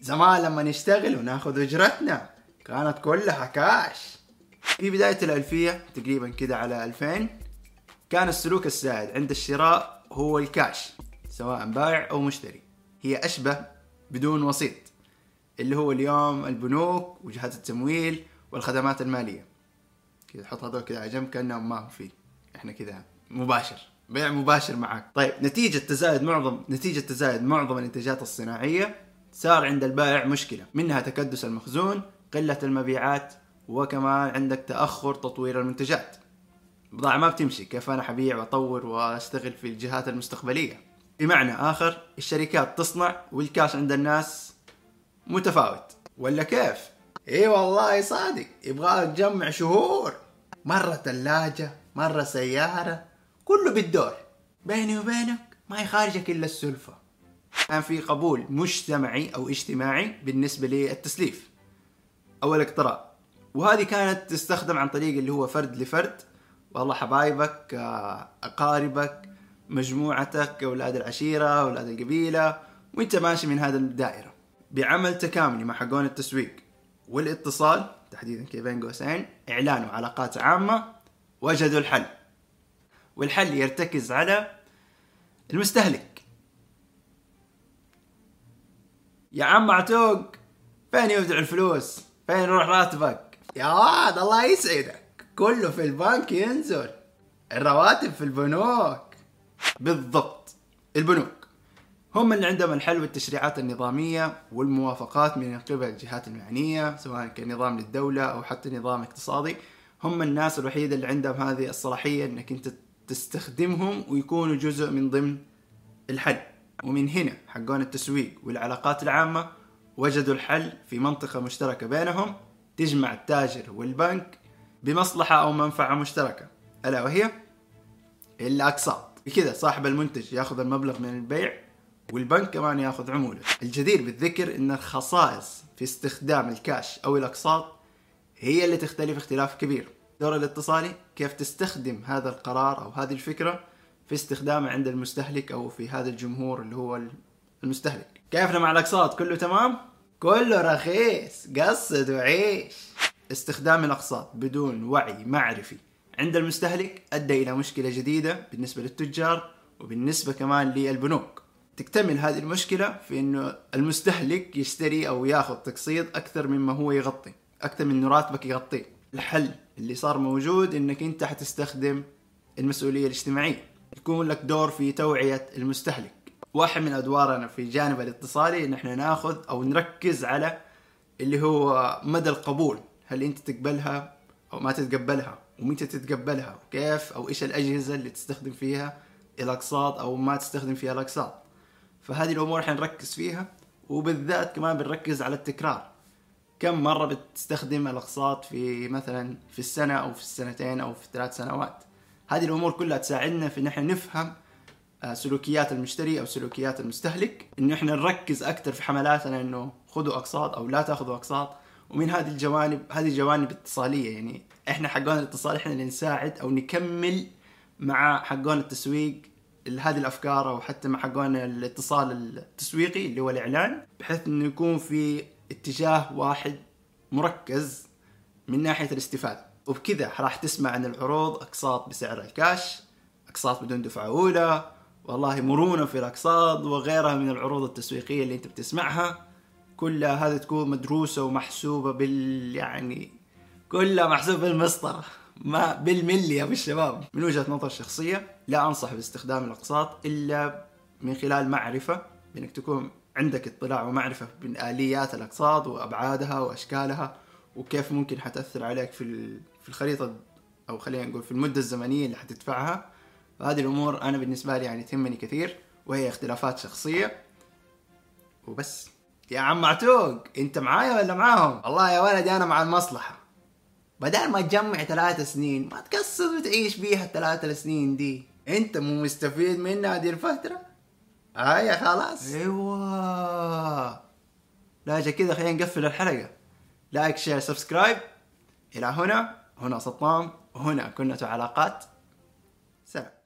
زمان لما نشتغل وناخذ اجرتنا كانت كلها كاش في بداية الألفية تقريبا كده على 2000 كان السلوك السائد عند الشراء هو الكاش سواء بائع أو مشتري. هي أشبه بدون وسيط اللي هو اليوم البنوك وجهات التمويل والخدمات المالية. كذا حط هذول كذا على جنب كأنهم ما فيه. إحنا كذا مباشر بيع مباشر معك طيب نتيجة تزايد معظم نتيجة تزايد معظم الإنتاجات الصناعية صار عند البائع مشكلة. منها تكدس المخزون قلة المبيعات وكمان عندك تأخر تطوير المنتجات. بضاعة ما بتمشي. كيف أنا حبيع وأطور وأشتغل في الجهات المستقبلية؟ بمعنى آخر الشركات تصنع والكاش عند الناس متفاوت. ولا كيف؟ إي والله صادق. يبغى تجمع شهور. مرة ثلاجة مرة سيارة كله بالدور. بيني وبينك ما يخارجك إلا السلفة. كان في قبول مجتمعي أو اجتماعي بالنسبة للتسليف. أو الاقتراض وهذه كانت تستخدم عن طريق اللي هو فرد لفرد. والله حبايبك آه، أقاربك مجموعتك أولاد العشيرة أولاد القبيلة وأنت ماشي من هذا الدائرة. بعمل تكاملي مع حقون التسويق والاتصال تحديدا كذا بين قوسين إعلان وعلاقات عامة وجدوا الحل. والحل يرتكز على المستهلك. يا عم معتوق فين يودع الفلوس؟ فين يروح راتبك؟ يا واد الله يسعدك. كله في البنك ينزل. الرواتب في البنوك. بالضبط. البنوك. هم اللي عندهم الحل والتشريعات النظامية والموافقات من قبل الجهات المعنية سواء كان نظام للدولة أو حتى نظام اقتصادي. هم الناس الوحيدة اللي عندهم هذه الصلاحية أنك أنت تستخدمهم ويكونوا جزء من ضمن الحل. ومن هنا حقون التسويق والعلاقات العامة وجدوا الحل في منطقة مشتركة بينهم تجمع التاجر والبنك بمصلحة أو منفعة مشتركة ألا وهي؟ الأقساط بكذا صاحب المنتج يأخذ المبلغ من البيع والبنك كمان يأخذ عمولة. الجدير بالذكر إن الخصائص في استخدام الكاش أو الأقساط هي اللي تختلف اختلاف كبير. الدور الاتصالي كيف تستخدم هذا القرار أو هذه الفكرة في استخدامه عند المستهلك أو في هذا الجمهور اللي هو المستهلك. كيفنا مع الأقساط؟ كله تمام؟ كله رخيص. قصد وعيش. استخدام الأقساط بدون وعي معرفي. عند المستهلك أدى إلى مشكلة جديدة بالنسبة للتجار وبالنسبة كمان للبنوك. تكتمل هذه المشكلة في إنه المستهلك يشتري أو يأخذ تقسيط أكثر مما هو يغطي أكثر من راتبك يغطيه الحل اللي صار موجود إنك أنت حتستخدم المسؤولية الاجتماعية. يكون لك دور في توعية المستهلك. واحد من أدوارنا في الجانب الاتصالي إن إحنا ناخذ أو نركز على اللي هو مدى القبول. هل أنت تقبلها أو ما تتقبلها؟ ومتى تتقبلها؟ وكيف؟ أو إيش الأجهزة اللي تستخدم فيها؟ الاقساط أو ما تستخدم فيها الاقساط فهذه الأمور إحنا نركز فيها وبالذات كمان بنركز على التكرار. كم مرة بتستخدم الأقساط في مثلا في السنة أو في السنتين أو في الثلاث سنوات؟ هذه الأمور كلها تساعدنا في إن إحنا نفهم آه، سلوكيات المشتري أو سلوكيات المستهلك. انه إحنا نركز أكثر في حملاتنا إنه خذوا أقساط أو لا تاخذوا أقساط. ومن هذه الجوانب هذه جوانب اتصاليه يعني إحنا حقون الاتصال إحنا اللي نساعد أو نكمل مع حقون التسويق هذه الأفكار أو حتى مع حقون الاتصال التسويقي اللي هو الإعلان بحيث إنه يكون في اتجاه واحد مركز من ناحية الاستفادة. وبكذا راح تسمع عن العروض أقساط بسعر الكاش أقساط بدون دفعة أولى والله مرونه في الأقساط وغيرها من العروض التسويقية اللي أنت بتسمعها. كلها هذه تكون مدروسة ومحسوبة بال يعني كلها محسوبة بالمسطرة ما بالملي يا الشباب. من وجهة نظر شخصية لا أنصح باستخدام الأقساط إلا من خلال معرفة بإنك تكون عندك اطلاع ومعرفة بالآليات الأقساط وأبعادها وأشكالها. وكيف ممكن حتأثر عليك في في الخريطة أو خلينا نقول في المدة الزمنية اللي حتدفعها. فهذه الأمور أنا بالنسبة لي يعني تهمني كثير وهي اختلافات شخصية. وبس. يا عم معتوق أنت معايا ولا معاهم؟ والله يا ولدي أنا مع المصلحة. بدل ما تجمع ثلاث سنين ما تقسط وتعيش بيها الثلاث سنين دي. أنت مو مستفيد منها هذه الفترة؟ هاي خلاص. أيوه. لا كذا خلينا نقفل الحلقة. like share subscribe. إلى هنا. هنا سطام. وهنا كنة علاقات. سلام.